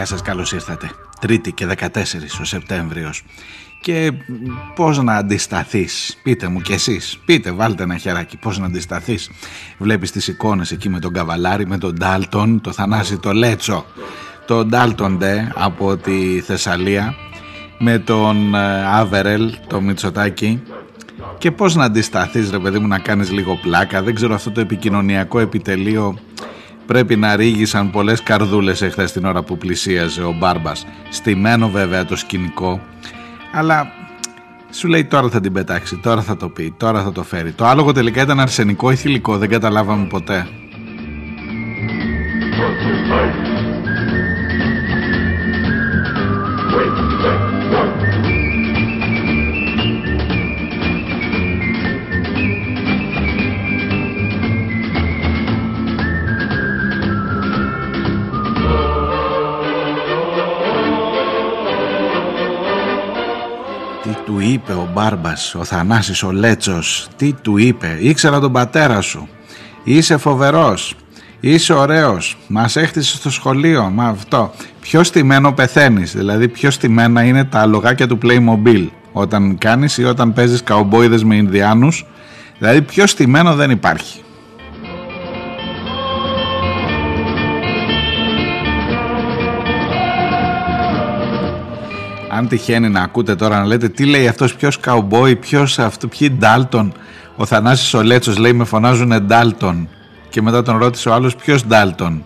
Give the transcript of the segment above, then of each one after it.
Γεια σας, καλώς ήρθατε. Τρίτη και 14 ο Σεπτέμβριος. Και πώς να αντισταθείς, πείτε μου κι εσείς, πείτε βάλτε ένα χεράκι, πώς να αντισταθείς. Βλέπεις τις εικόνες εκεί με τον Καβαλάρη, με τον Ντάλτον, το Θανάση το Λέτσο, τον Ντάλτον ντε από τη Θεσσαλία, με τον ε, Άβερελ, το Μητσοτάκι, και πώς να αντισταθείς ρε παιδί μου να κάνεις λίγο πλάκα, δεν ξέρω αυτό το επικοινωνιακό επιτελείο πρέπει να ρίγησαν πολλές καρδούλες εχθές την ώρα που πλησίαζε ο Μπάρμπας. Στημένο βέβαια το σκηνικό, αλλά σου λέει τώρα θα την πετάξει, τώρα θα το πει, τώρα θα το φέρει. Το άλογο τελικά ήταν αρσενικό ή θηλυκό, δεν καταλάβαμε ποτέ. Μπάρμπας, ο Θανάσης, ο Λέτσος, τι του είπε, ήξερα τον πατέρα σου, είσαι φοβερός, είσαι ωραίος, μας έχτισες στο σχολείο, μα αυτό, πιο στημένο πεθαίνεις, δηλαδή πιο στημένα είναι τα λογάκια του Playmobil, όταν κάνεις ή όταν παίζεις καουμπόιδες με Ινδιάνους, δηλαδή πιο στημένο δεν υπάρχει. Αν τυχαίνει να ακούτε τώρα να λέτε τι λέει αυτός ποιος καουμπόι, ποιος αυτό, ποιοι Ντάλτον. Ο Θανάσης ο Λέτσος λέει με φωνάζουν Ντάλτον και μετά τον ρώτησε ο άλλος ποιος Ντάλτον.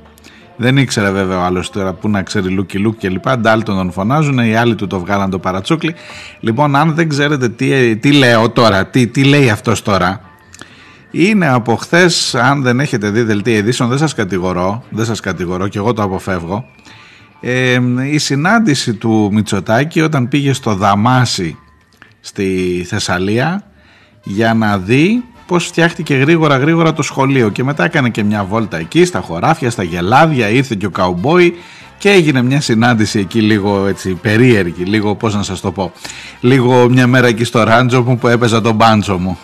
Δεν ήξερε βέβαια ο άλλος τώρα που να ξέρει Λούκι Λούκ και λοιπά. Ντάλτον τον φωνάζουν, οι άλλοι του το βγάλαν το παρατσούκλι. Λοιπόν, αν δεν ξέρετε τι, τι λέω τώρα, τι, τι λέει αυτός τώρα, είναι από χθες, αν δεν έχετε δει δελτία ειδήσεων, δεν σας κατηγορώ, δεν σας κατηγορώ και εγώ το αποφεύγω η συνάντηση του Μητσοτάκη όταν πήγε στο Δαμάσι στη Θεσσαλία για να δει πως φτιάχτηκε γρήγορα γρήγορα το σχολείο και μετά έκανε και μια βόλτα εκεί στα χωράφια, στα γελάδια, ήρθε και ο καουμπόι και έγινε μια συνάντηση εκεί λίγο έτσι περίεργη, λίγο πώς να σας το πω, λίγο μια μέρα εκεί στο ράντζο μου που έπαιζα τον μπάντσο μου.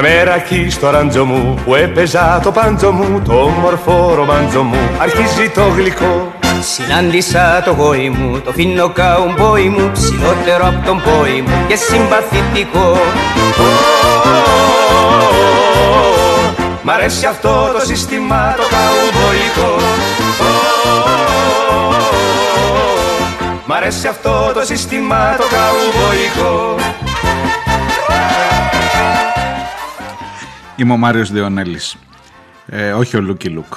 Μια μέρα εκεί στο ράντζο μου που έπαιζα το πάντζο μου το όμορφο ρομάντζο μου. Αρχίζει το γλυκό. Συνάντησα το γόη μου, το φίνο καουμπόι μου ψηλότερο από τον πόη μου και συμπαθητικό. Μ' αρέσει αυτό το σύστημα το καουμποϊκό Μ' αρέσει αυτό το σύστημα το καουμποϊκό Είμαι ο Μάριος Διονέλης, ε, όχι ο Λούκι Λουκ.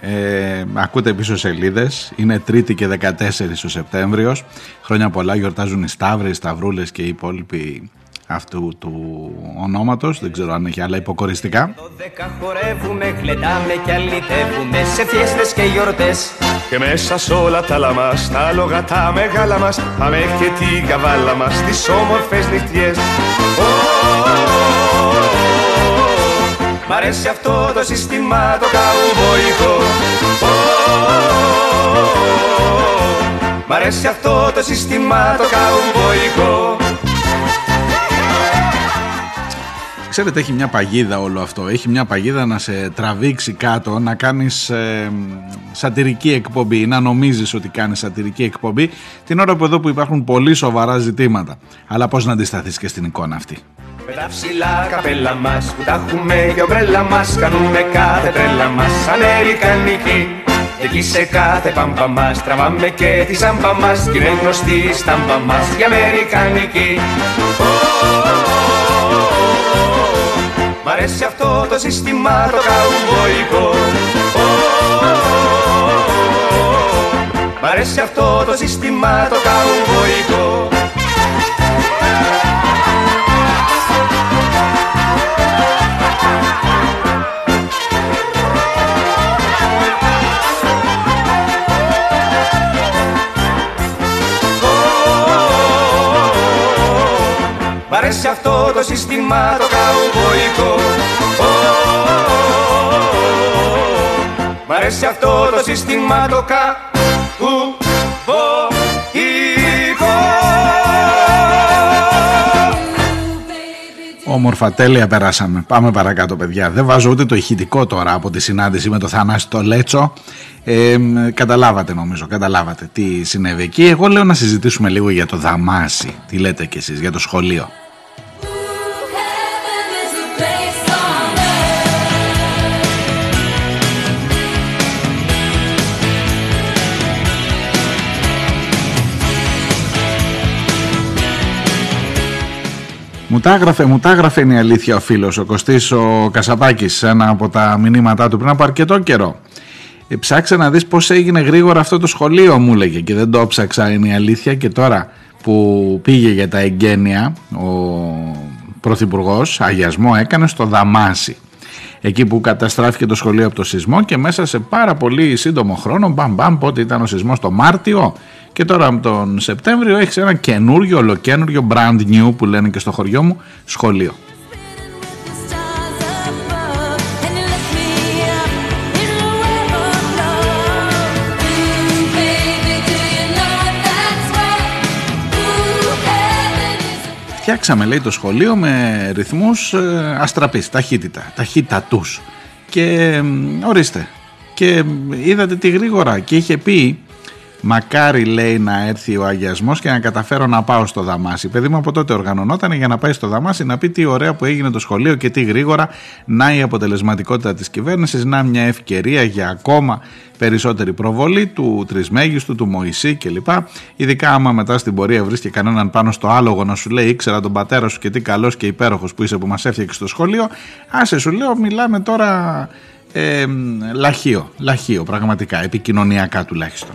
Ε, ακούτε πίσω σελίδες. Είναι 3η και 14 ο Σεπτέμβριος. Χρόνια πολλά γιορτάζουν οι Σταύροι, οι Σταυρούλες και οι υπόλοιποι αυτού του ονόματος. Δεν ξέρω αν έχει άλλα υποκοριστικά. Το δέκα χορεύουμε, γλεντάμε και αλητεύουμε σε φιέστες και γιορτές. Και μέσα σε όλα τα λαμά, τα λόγα τα μεγάλα μας, πάμε και την καβάλα μας, τις όμορφες νυχτιές. Μ' αρέσει αυτό το σύστημα το καουμποϊκό Μ' αρέσει αυτό το σύστημα το καουμποϊκό Ξέρετε έχει μια παγίδα όλο αυτό. Έχει μια παγίδα να σε τραβήξει κάτω Να κάνεις ε, σατυρική εκπομπή Να νομίζεις ότι κάνεις σατυρική εκπομπή Την ώρα που εδώ που υπάρχουν πολύ σοβαρά ζητήματα. Αλλά πώς να αντισταθείς και στην εικόνα αυτή; Με τα ψηλά καπέλα μας που τα έχουμε και ομπρέλα μας Κάνουμε κάθε τρέλα μας. Αμερικανική Εκεί σε κάθε πάμπα μας. Τραβάμε και τη σάμπα μας Κι είναι γνωστή η στάμπα μας. Η Αμερικανική. Μ' αρέσει αυτό το σύστημα το καουμποϊκό Μ' αρέσει αυτό το σύστημα το καουμποϊκό το σύστημα το καουμποϊκό Μ' αρέσει αυτό το σύστημα το καουμποϊκό Όμορφα, τέλεια περάσαμε. Πάμε παρακάτω, παιδιά. Δεν βάζω ούτε το ηχητικό τώρα από τη συνάντηση με το Θανάση το Λέτσο. Ε, καταλάβατε νομίζω, καταλάβατε τι συνέβη εκεί. Εγώ λέω να συζητήσουμε λίγο για το Δαμάσι. Τι λέτε κι εσείς για το σχολείο. Μου τα έγραφε, μου τα έγραφε είναι η αλήθεια ο φίλος, ο Κωστής ο Κασαπάκης, ένα από τα μηνύματά του πριν από αρκετό καιρό. Ε, ψάξε να δεις πώς έγινε γρήγορα αυτό το σχολείο μου λέγε και δεν το ψάξα είναι η αλήθεια και τώρα που πήγε για τα εγγένεια ο Πρωθυπουργός αγιασμό έκανε στο Δαμάσι εκεί που καταστράφηκε το σχολείο από το σεισμό και μέσα σε πάρα πολύ σύντομο χρόνο μπαμ μπαμ πότε ήταν ο σεισμός το Μάρτιο και τώρα τον Σεπτέμβριο έχεις ένα καινούριο, ολοκένουργιο brand new που λένε και στο χωριό μου σχολείο. Φτιάξαμε λέει το σχολείο με ρυθμούς ε, αστραπής, ταχύτητα, ταχύτατους και ορίστε και είδατε τι γρήγορα και είχε πει Μακάρι λέει να έρθει ο αγιασμός και να καταφέρω να πάω στο Δαμάσι. Παιδί μου από τότε οργανωνόταν για να πάει στο Δαμάσι να πει τι ωραία που έγινε το σχολείο και τι γρήγορα να η αποτελεσματικότητα της κυβέρνησης, να μια ευκαιρία για ακόμα περισσότερη προβολή του τρισμέγιστου, του Μωυσή κλπ. Ειδικά άμα μετά στην πορεία βρίσκει κανέναν πάνω στο άλογο να σου λέει ήξερα τον πατέρα σου και τι καλός και υπέροχος που είσαι που μας έφτιαξε στο σχολείο. Άσε σου λέω, μιλάμε τώρα ε, λαχείο, λαχείο πραγματικά, επικοινωνιακά τουλάχιστον.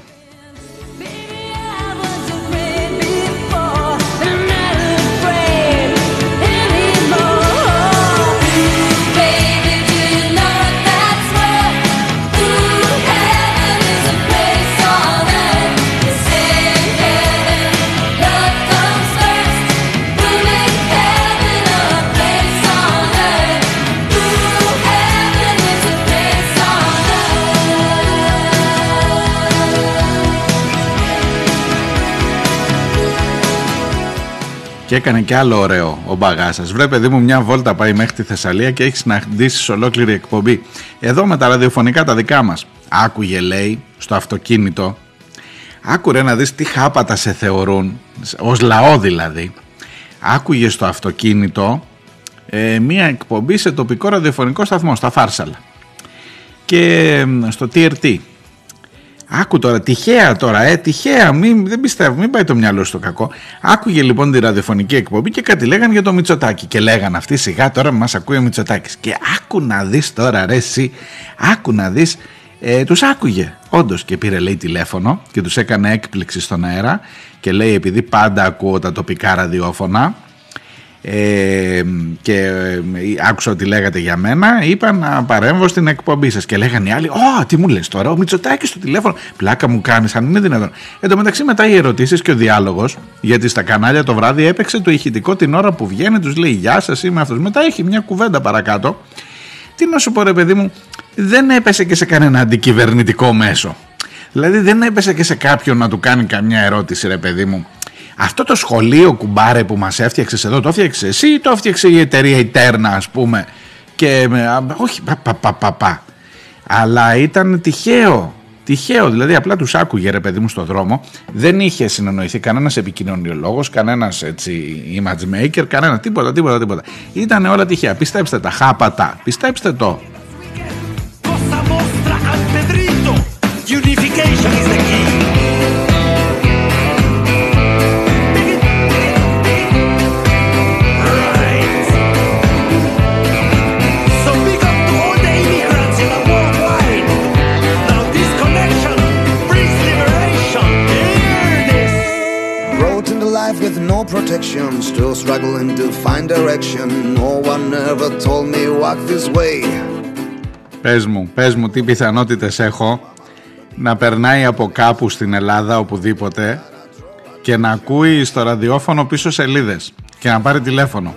Και έκανε και άλλο ωραίο ο μπαγάς σας. Βρε, παιδί μου, μια βόλτα πάει μέχρι τη Θεσσαλία και έχεις συναντήσει ολόκληρη εκπομπή. Εδώ με τα ραδιοφωνικά τα δικά μας. Άκουγε, λέει, στο αυτοκίνητο. Άκουρε να δεις τι χάπατα σε θεωρούν, ως λαό δηλαδή. Άκουγε στο αυτοκίνητο ε, μια εκπομπή σε τοπικό ραδιοφωνικό σταθμό, στα Φάρσαλα. Και στο TRT Άκου τώρα, τυχαία τώρα, ε, τυχαία, μην, δεν πιστεύω, μην πάει το μυαλό στο κακό. Άκουγε λοιπόν τη ραδιοφωνική εκπομπή και κάτι λέγανε για το Μητσοτάκι. Και λέγανε αυτοί σιγά τώρα μας ακούει ο Μητσοτάκης. Και άκου να δεις τώρα, ρε, εσύ, άκου να δεις, ε, τους άκουγε. Όντως και πήρε λέει τηλέφωνο και τους έκανε έκπληξη στον αέρα και λέει επειδή πάντα ακούω τα τοπικά ραδιόφωνα ε, και ε, άκουσα ότι λέγατε για μένα είπα να παρέμβω στην εκπομπή σας και λέγανε οι άλλοι «Ω, τι μου λες τώρα, ο Μητσοτάκης στο τηλέφωνο, πλάκα μου κάνεις αν είναι δυνατόν». Εν τω μεταξύ μετά οι ερωτήσεις και ο διάλογος γιατί στα κανάλια το βράδυ έπαιξε το ηχητικό την ώρα που βγαίνει, τους λέει «Γεια σας, είμαι αυτός». Μετά έχει μια κουβέντα παρακάτω. Τι να σου πω ρε παιδί μου, δεν έπεσε και σε κανένα αντικυβερνητικό μέσο. Δηλαδή δεν έπεσε και σε κάποιον να του κάνει καμιά ερώτηση ρε παιδί μου αυτό το σχολείο κουμπάρε που μας έφτιαξες εδώ το έφτιαξες εσύ ή το έφτιαξε η εταιρεία Ιτέρνα ας πούμε; Και όχι πα, πα, πα, πα, Αλλά ήταν τυχαίο Τυχαίο, δηλαδή απλά τους άκουγε ρε παιδί μου στο δρόμο. Δεν είχε συνεννοηθεί κανένας επικοινωνιολόγος, κανένας image maker, κανένα τίποτα, τίποτα, τίποτα. Ήταν όλα τυχαία. Πιστέψτε τα, χάπατα. Πιστέψτε το. Unification is the key. No protection, still struggling to find direction. No one ever told me walk this way. Πες μου, πες μου τι πιθανότητες έχω να περνάει από κάπου στην Ελλάδα οπουδήποτε και να ακούει στο ραδιόφωνο πίσω σελίδες και να πάρει τηλέφωνο.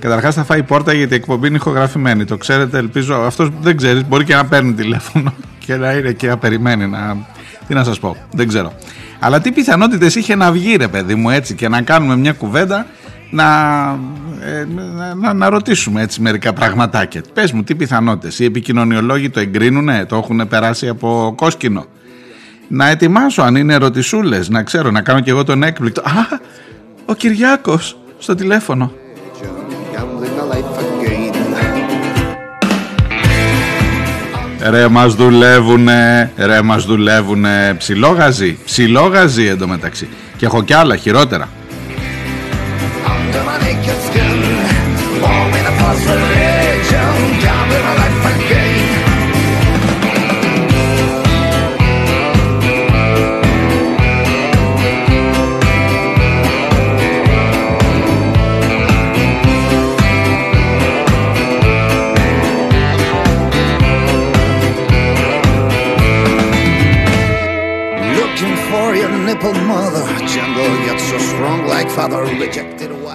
Καταρχάς θα φάει πόρτα γιατί η εκπομπή είναι ηχογραφημένη. Το ξέρετε, ελπίζω. Αυτός δεν ξέρεις, μπορεί και να παίρνει τηλέφωνο και να είναι και να περιμένει. Να... Τι να σας πω, δεν ξέρω. Αλλά τι πιθανότητες είχε να βγει, ρε παιδί μου, έτσι και να κάνουμε μια κουβέντα να, ε, να, να, ρωτήσουμε έτσι μερικά πραγματάκια. Πες μου, τι πιθανότητες. Οι επικοινωνιολόγοι το εγκρίνουνε, το έχουν περάσει από κόσκινο. Να ετοιμάσω αν είναι ερωτησούλες, να ξέρω, να κάνω κι εγώ τον έκπληκτο. Α, ο Κυριάκος στο τηλέφωνο. Ρε μας δουλεύουνε, ρε μας δουλεύουνε. Ψιλόγαζι, ψιλόγαζι εντωμεταξύ. Και έχω κι άλλα χειρότερα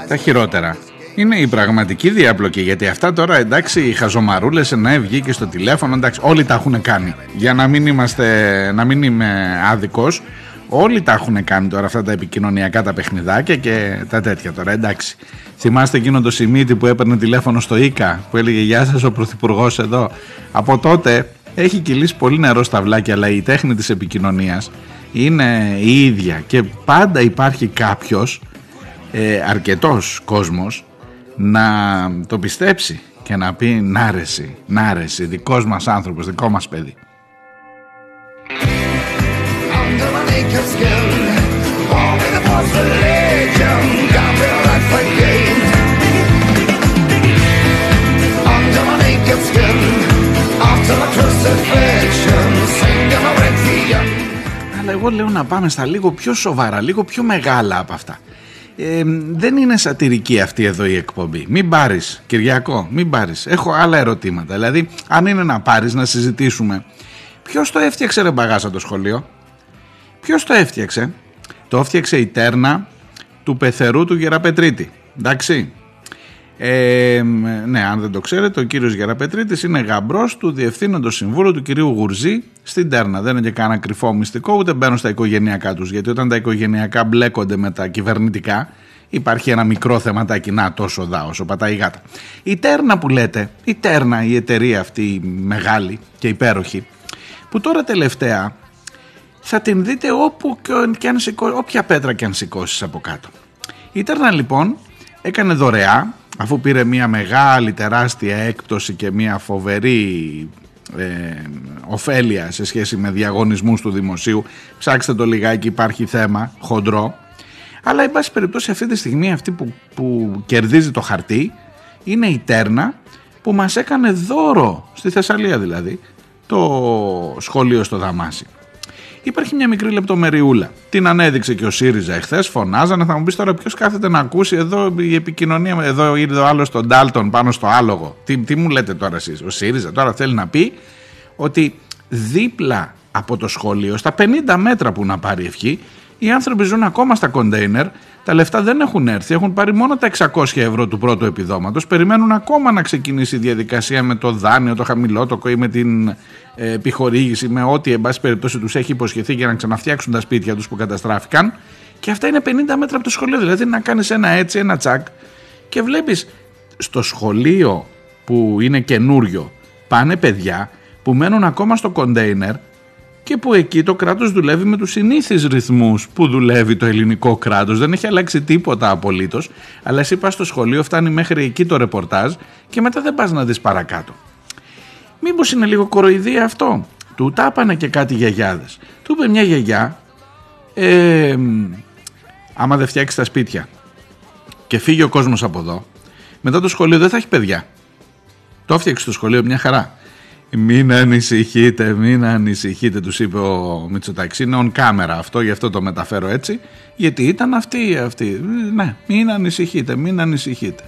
Τα χειρότερα. Είναι η πραγματική διάπλοκη γιατί αυτά τώρα εντάξει οι χαζομαρούλες ναι βγήκε στο τηλέφωνο εντάξει όλοι τα έχουν κάνει. Για να μην είμαστε να μην είμαι άδικος όλοι τα έχουν κάνει τώρα αυτά τα επικοινωνιακά τα παιχνιδάκια και τα τέτοια τώρα εντάξει. Θυμάστε εκείνο το σημείτι που έπαιρνε τηλέφωνο στο ΙΚΑ που έλεγε γεια σας ο Πρωθυπουργός εδώ από τότε έχει κυλήσει πολύ νερό στα βλάκια αλλά η τέχνη της επικοινωνίας είναι η ίδια. Και πάντα υπάρχει κάποιος ε, αρκετός κόσμος να το πιστέψει και να πει να άρεσει, να άρεσει, δικός μας άνθρωπος, δικό μας παιδί. Αλλά εγώ λέω να πάμε στα λίγο πιο σοβαρά, λίγο πιο μεγάλα από αυτά ε, δεν είναι σατυρική αυτή εδώ η εκπομπή. Μην πάρεις, Κυριακό, μην πάρεις. Έχω άλλα ερωτήματα. Δηλαδή, αν είναι να πάρεις, να συζητήσουμε. Ποιος το έφτιαξε, ρε μπαγάσα το σχολείο; Ποιος το έφτιαξε; Το έφτιαξε η τέρνα του πεθερού του Γεραπετρίτη. Εντάξει. Ε, ναι, αν δεν το ξέρετε, ο κύριος Γεραπετρίτης είναι γαμπρός του διευθύνοντος συμβούλου του κυρίου Γουρζή στην Τέρνα. Δεν είναι και κανένα κρυφό μυστικό, ούτε μπαίνουν στα οικογενειακά τους, γιατί όταν τα οικογενειακά μπλέκονται με τα κυβερνητικά, υπάρχει ένα μικρό θεματάκι, να τόσο δά όσο πατάει η γάτα. Η Τέρνα που λέτε, η Τέρνα, η εταιρεία αυτή η μεγάλη και υπέροχη, που τώρα τελευταία θα την δείτε όπου και αν όποια πέτρα και αν σηκώσεις από κάτω. Η Τέρνα λοιπόν έκανε δωρεά αφού πήρε μια μεγάλη τεράστια έκπτωση και μια φοβερή ε, ωφέλεια σε σχέση με διαγωνισμούς του δημοσίου ψάξτε το λιγάκι υπάρχει θέμα χοντρό. Αλλά εν πάση περιπτώσει αυτή τη στιγμή αυτή που, που κερδίζει το χαρτί είναι η Τέρνα που μας έκανε δώρο στη Θεσσαλία δηλαδή το σχολείο στο Δαμάσι Υπάρχει μια μικρή λεπτομεριούλα. Την ανέδειξε και ο ΣΥΡΙΖΑ εχθές. Φωνάζανε. Θα μου πεις τώρα ποιος κάθεται να ακούσει εδώ η επικοινωνία. Εδώ ήρθε ο άλλος τον Ντάλτον πάνω στο άλογο. Τι, τι μου λέτε τώρα εσείς. Ο ΣΥΡΙΖΑ τώρα θέλει να πει ότι δίπλα από το σχολείο, στα 50 μέτρα που να πάρει ευχή, οι άνθρωποι ζουν ακόμα στα κοντέινερ τα λεφτά δεν έχουν έρθει, έχουν πάρει μόνο τα 600 ευρώ του πρώτου επιδόματος. Περιμένουν ακόμα να ξεκινήσει η διαδικασία με το δάνειο, το χαμηλότοκο ή με την ε, επιχορήγηση, με ό,τι εν πάση περιπτώσει τους έχει υποσχεθεί για να ξαναφτιάξουν τα σπίτια τους που καταστράφηκαν. Και αυτά είναι 50 μέτρα από το σχολείο. Δηλαδή να κάνεις ένα έτσι, ένα τσακ και βλέπεις στο σχολείο που είναι καινούριο πάνε παιδιά που μένουν ακόμα στο κοντέινερ και που εκεί το κράτος δουλεύει με τους συνήθεις ρυθμούς που δουλεύει το ελληνικό κράτος. Δεν έχει αλλάξει τίποτα απολύτως, αλλά εσύ πας στο σχολείο, φτάνει μέχρι εκεί το ρεπορτάζ και μετά δεν πας να δεις παρακάτω. Μήπως είναι λίγο κοροϊδία αυτό; Του τάπανε και κάτι γιαγιάδες. Του είπε μια γιαγιά, ε, άμα δεν φτιάξεις τα σπίτια και φύγει ο κόσμος από εδώ, μετά το σχολείο δεν θα έχει παιδιά. Το έφτιαξε το σχολείο μια χαρά. Μην ανησυχείτε, μην ανησυχείτε, τους είπε ο Μητσοτάκης. Είναι on camera αυτό, γι' αυτό το μεταφέρω έτσι. Γιατί ήταν αυτή, αυτή. Ναι, μην ανησυχείτε, μην ανησυχείτε.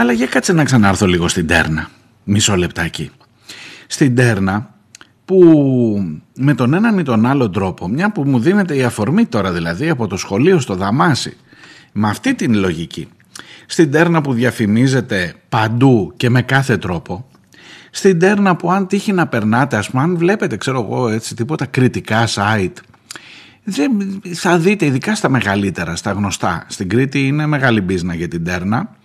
Αλλά για κάτσε να ξανάρθω λίγο στην Τέρνα. Μισό λεπτάκι. Στην Τέρνα που με τον έναν ή τον άλλο τρόπο, μια που μου δίνεται η αφορμή τώρα δηλαδή από το σχολείο στο Δαμάσι, με αυτή την λογική, στην Τέρνα που διαφημίζεται παντού και με κάθε τρόπο, στην Τέρνα που αν τύχει να περνάτε, ας πούμε, αν βλέπετε, ξέρω εγώ, έτσι, τίποτα κριτικά site, θα δείτε, ειδικά στα μεγαλύτερα, στα γνωστά. Στην Κρήτη είναι μεγάλη μπίζνα για την Τέρνα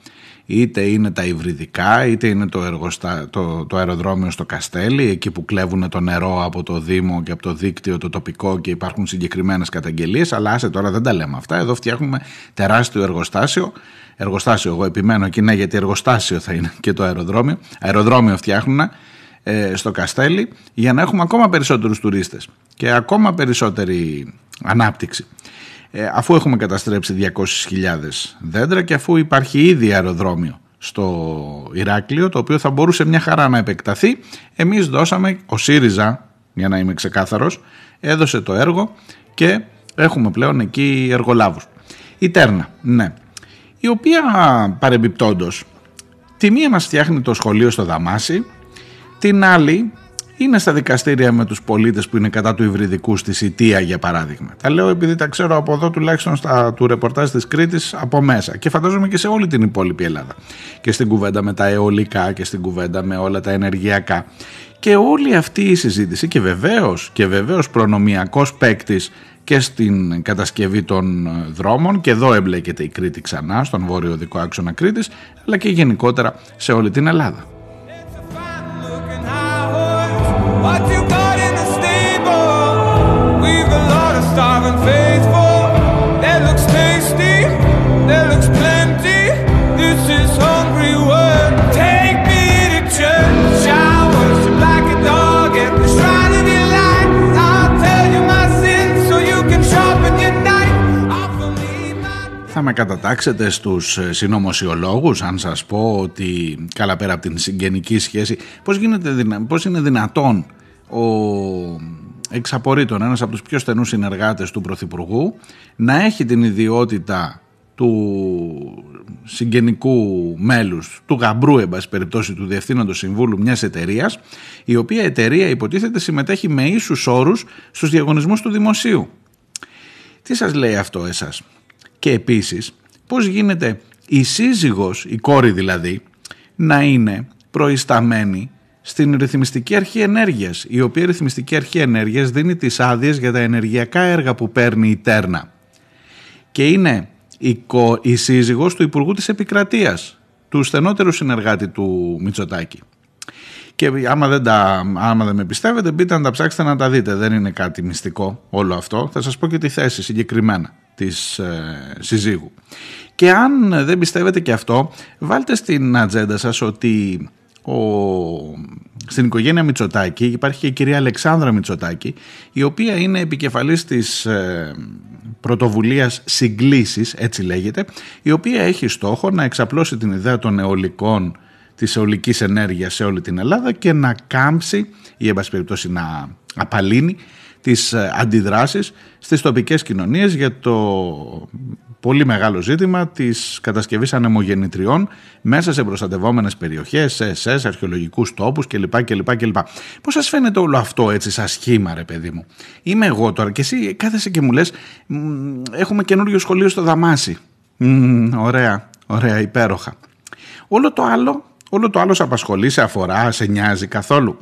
είτε είναι τα υβριδικά, είτε είναι το, εργοστα... το, το αεροδρόμιο στο Καστέλι, εκεί που κλέβουν το νερό από το Δήμο και από το δίκτυο το τοπικό και υπάρχουν συγκεκριμένες καταγγελίες, αλλά άσε τώρα δεν τα λέμε αυτά, εδώ φτιάχνουμε τεράστιο εργοστάσιο, εργοστάσιο εγώ επιμένω εκεί ναι γιατί εργοστάσιο θα είναι και το αεροδρόμιο, αεροδρόμιο φτιάχνουν ε, στο Καστέλι για να έχουμε ακόμα περισσότερους τουρίστες και ακόμα περισσότερη ανάπτυξη. Ε, αφού έχουμε καταστρέψει 200.000 δέντρα και αφού υπάρχει ήδη αεροδρόμιο στο Ηράκλειο το οποίο θα μπορούσε μια χαρά να επεκταθεί εμείς δώσαμε, ο ΣΥΡΙΖΑ για να είμαι ξεκάθαρος έδωσε το έργο και έχουμε πλέον εκεί εργολάβους. Η Τέρνα, ναι η οποία παρεμπιπτόντος τη μία μας φτιάχνει το σχολείο στο Δαμάσι την άλλη είναι στα δικαστήρια με τους πολίτες που είναι κατά του υβριδικού στη Σιτία για παράδειγμα. Τα λέω επειδή τα ξέρω από εδώ τουλάχιστον στα, του ρεπορτάζ της Κρήτης από μέσα και φαντάζομαι και σε όλη την υπόλοιπη Ελλάδα. Και στην κουβέντα με τα αιωλικά και στην κουβέντα με όλα τα ενεργειακά. Και όλη αυτή η συζήτηση και βεβαίως, και βεβαίως προνομιακός παίκτης και στην κατασκευή των δρόμων και εδώ εμπλέκεται η Κρήτη ξανά στον βόρειο δικό άξονα Κρήτης αλλά και γενικότερα σε όλη την Ελλάδα. What you got in the stable? We've a lot of starving fish. Με κατατάξετε στους ε, συνωμοσιολόγους αν σας πω ότι καλά πέρα από την συγγενική σχέση πώς, γίνεται, πώς είναι δυνατόν ο εξαπορρίτων ένας από τους πιο στενούς συνεργάτες του Πρωθυπουργού να έχει την ιδιότητα του συγγενικού μέλους, του γαμπρού εν πάση περιπτώσει του Διευθύνοντος Συμβούλου μιας εταιρείας η οποία εταιρεία υποτίθεται συμμετέχει με ίσους όρους στους διαγωνισμούς του δημοσίου. Τι σας λέει αυτό εσάς; Και επίσης πώς γίνεται η σύζυγος, η κόρη δηλαδή, να είναι προϊσταμένη στην ρυθμιστική αρχή ενέργειας, η οποία ρυθμιστική αρχή ενέργειας δίνει τις άδειες για τα ενεργειακά έργα που παίρνει η Τέρνα. Και είναι η, η σύζυγος του Υπουργού της Επικρατείας, του στενότερου συνεργάτη του Μητσοτάκη. Και άμα δεν, τα, άμα δεν με πιστεύετε, μπείτε να τα ψάξετε να τα δείτε. Δεν είναι κάτι μυστικό όλο αυτό. Θα σας πω και τη θέση συγκεκριμένα της ε, συζύγου. Και αν δεν πιστεύετε και αυτό, βάλτε στην ατζέντα σας ότι ο, στην οικογένεια Μητσοτάκη υπάρχει και η κυρία Αλεξάνδρα Μητσοτάκη η οποία είναι επικεφαλής της ε, πρωτοβουλίας Συγκλήσεις έτσι λέγεται η οποία έχει στόχο να εξαπλώσει την ιδέα των αιωλικών της αιωλικής ενέργειας σε όλη την Ελλάδα και να κάμψει ή εν περιπτώσει να απαλύνει τις ε, αντιδράσεις στις τοπικές κοινωνίες για το πολύ μεγάλο ζήτημα της κατασκευής ανεμογεννητριών μέσα σε προστατευόμενες περιοχές, σε ΕΣΕΣ, αρχαιολογικούς τόπους κλπ. κλπ, κλπ. Πώς σας φαίνεται όλο αυτό έτσι σαν σχήμα ρε παιδί μου; Είμαι εγώ τώρα και εσύ κάθεσαι και μου λες έχουμε καινούριο σχολείο στο Δαμάσι. ωραία, ωραία, υπέροχα. Όλο το άλλο Όλο το άλλο σε απασχολεί, σε αφορά, σε νοιάζει καθόλου.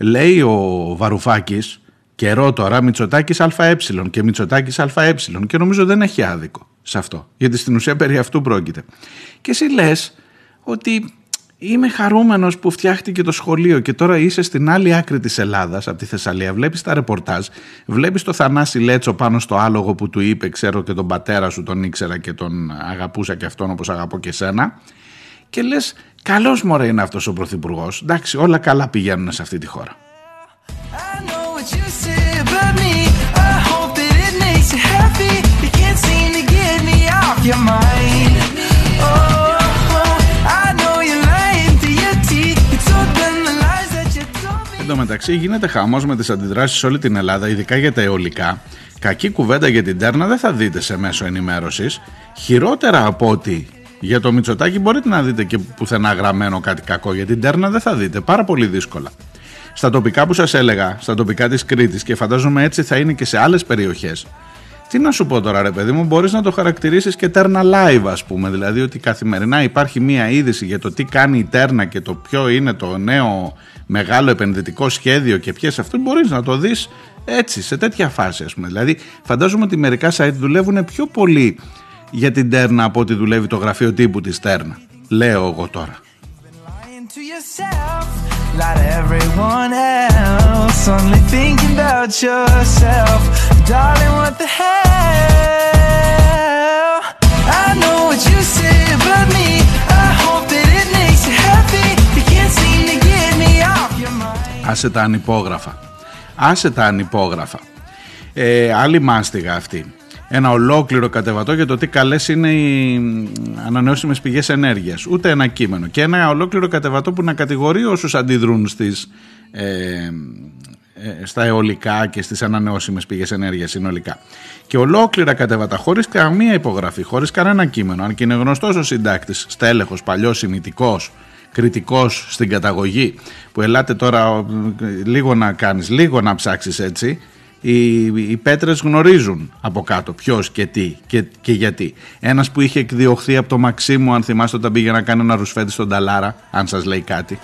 Λέει ο Βαρουφάκης, καιρό τώρα, Μητσοτάκης ΑΕ και Μητσοτάκης ΑΕ και νομίζω δεν έχει άδικο σε αυτό. Γιατί στην ουσία περί αυτού πρόκειται. Και εσύ λες ότι Είμαι χαρούμενος που φτιάχτηκε το σχολείο και τώρα είσαι στην άλλη άκρη της Ελλάδας, από τη Θεσσαλία. Βλέπεις τα ρεπορτάζ, βλέπεις το Θανάση Λέτσο πάνω στο άλογο που του είπε: Ξέρω και τον πατέρα σου τον ήξερα και τον αγαπούσα και αυτόν όπως αγαπώ και σένα. Και λες: Καλός μωρέ είναι αυτός ο πρωθυπουργός. Εντάξει, όλα καλά πηγαίνουν σε αυτή τη χώρα. Εν τω μεταξύ γίνεται χαμός με τις αντιδράσεις σε όλη την Ελλάδα, ειδικά για τα αιωλικά. Κακή κουβέντα για την Τέρνα δεν θα δείτε σε μέσο ενημέρωσης. Χειρότερα από ότι για το Μητσοτάκι μπορείτε να δείτε και πουθενά γραμμένο κάτι κακό. Για την Τέρνα δεν θα δείτε. Πάρα πολύ δύσκολα. Στα τοπικά που σας έλεγα, στα τοπικά της Κρήτης και φαντάζομαι έτσι θα είναι και σε άλλες περιοχές. Τι να σου πω τώρα ρε παιδί μου, μπορείς να το χαρακτηρίσεις και Τέρνα live ας πούμε, δηλαδή ότι καθημερινά υπάρχει μία είδηση για το τι κάνει η Τέρνα και το ποιο είναι το νέο μεγάλο επενδυτικό σχέδιο και ποιες αυτό μπορείς να το δεις έτσι, σε τέτοια φάση ας πούμε. Δηλαδή φαντάζομαι ότι μερικά site δουλεύουν πιο πολύ για την Τέρνα από ότι δουλεύει το γραφείο τύπου της Τέρνα. Λέω εγώ τώρα. I know what you say about me I hope that it makes you happy You can't seem to get me off your mind Άσε τα ανυπόγραφα Άσε τα ανυπόγραφα ε, Άλλη μάστιγα αυτή ένα ολόκληρο κατεβατό για το τι καλές είναι οι ανανεώσιμες πηγές ενέργειας. Ούτε ένα κείμενο. Και ένα ολόκληρο κατεβατό που να κατηγορεί όσους αντιδρούν στις, ε, ε, στα αιωλικά και στις ανανεώσιμες πηγές ενέργειας συνολικά. Και ολόκληρα κατεβατά χωρίς καμία υπογραφή, χωρίς κανένα κείμενο. Αν και είναι γνωστός ο συντάκτης, στέλεχος, παλιός, ημιτικός, κριτικός στην καταγωγή, που ελάτε τώρα λίγο να κάνεις, λίγο να ψάξεις έτσι, οι, οι πέτρες γνωρίζουν από κάτω ποιος και τι και, και γιατί. Ένας που είχε εκδιωχθεί από το Μαξίμου, αν θυμάστε όταν πήγε να κάνει ένα ρουσφέτη στον Ταλάρα, αν σας λέει κάτι.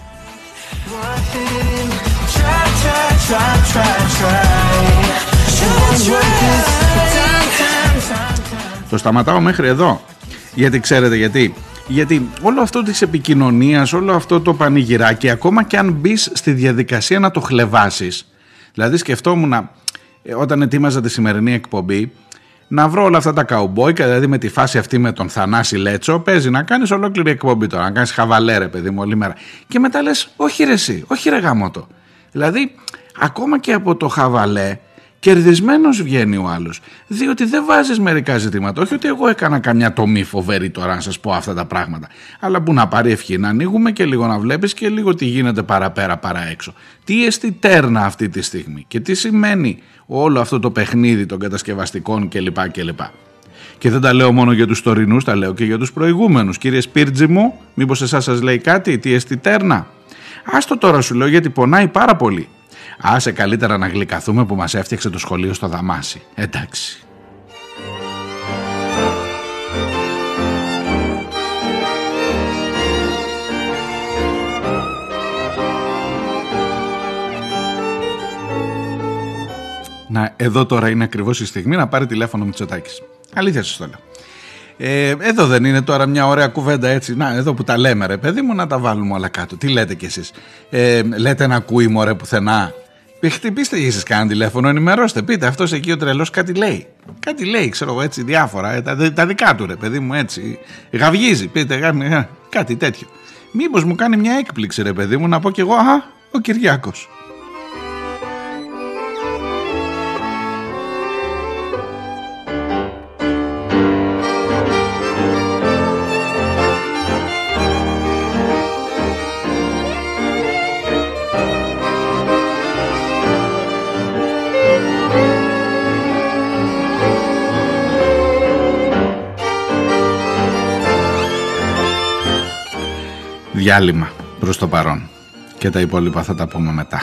Το σταματάω μέχρι εδώ. Γιατί ξέρετε γιατί. Γιατί όλο αυτό της επικοινωνίας, όλο αυτό το πανηγυράκι, ακόμα και αν μπεις στη διαδικασία να το χλεβάσεις, δηλαδή σκεφτόμουν ε, όταν ετοίμαζα τη σημερινή εκπομπή να βρω όλα αυτά τα καουμπόικα, δηλαδή με τη φάση αυτή με τον Θανάση Λέτσο, παίζει να κάνεις ολόκληρη εκπομπή τώρα, να κάνεις χαβαλέ, παιδί μου, όλη μέρα. Και μετά λες, όχι ρε, εσύ, όχι ρε γαμότο. Δηλαδή, ακόμα και από το χαβαλέ, κερδισμένος βγαίνει ο άλλος. Διότι δεν βάζεις μερικά ζητήματα. Όχι ότι εγώ έκανα καμιά τομή φοβερή τώρα να σας πω αυτά τα πράγματα. Αλλά που να πάρει ευχή να ανοίγουμε και λίγο να βλέπεις και λίγο τι γίνεται παραπέρα παρά έξω. Τι εστί τέρνα αυτή τη στιγμή και τι σημαίνει όλο αυτό το παιχνίδι των κατασκευαστικών κλπ. κλπ. Και δεν τα λέω μόνο για τους τωρινούς, τα λέω και για τους προηγούμενους. Κύριε Σπίρτζι μου, μήπως εσάς σας λέει κάτι, τι εστί τέρνα. Άστο τώρα σου λέω γιατί πονάει πάρα πολύ. Άσε καλύτερα να γλυκαθούμε που μας έφτιαξε το σχολείο στο Δαμάσι. Εντάξει. Να, εδώ τώρα είναι ακριβώς η στιγμή να πάρει τηλέφωνο Μητσοτάκης. Αλήθεια σας το λέω. Ε, εδώ δεν είναι τώρα μια ωραία κουβέντα έτσι. Να, εδώ που τα λέμε ρε παιδί μου, να τα βάλουμε όλα κάτω. Τι λέτε κι εσείς. Ε, λέτε να ακούει μωρέ πουθενά. Χτυπήστε εσείς κανένα τηλέφωνο, ενημερώστε. Πείτε αυτός εκεί ο τρελός κάτι λέει. Κάτι λέει, ξέρω εγώ έτσι, διάφορα. Ε, τα, τα δικά του ρε παιδί μου έτσι. Γαυγίζει, πείτε ε, κάτι τέτοιο. Μήπως μου κάνει μια έκπληξη ρε παιδί μου να πω κι εγώ, α, ο Κυριάκος. Διάλειμμα προς το παρόν και τα υπόλοιπα θα τα πούμε μετά.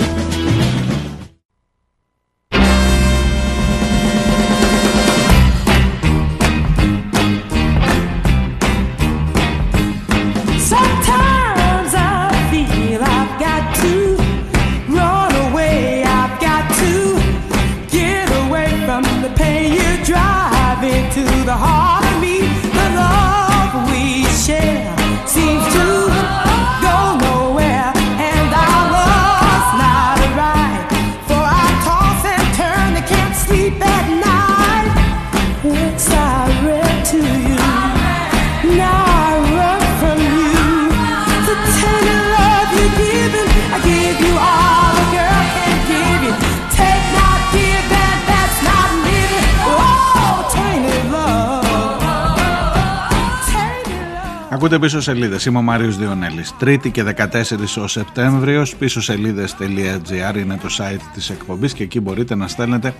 πίσω σελίδες. Είμαι ο Μάριο Διονέλης. Τρίτη και 14 ο Σεπτέμβριος. Πίσω σελίδε.gr είναι το site της εκπομπής και εκεί μπορείτε να στέλνετε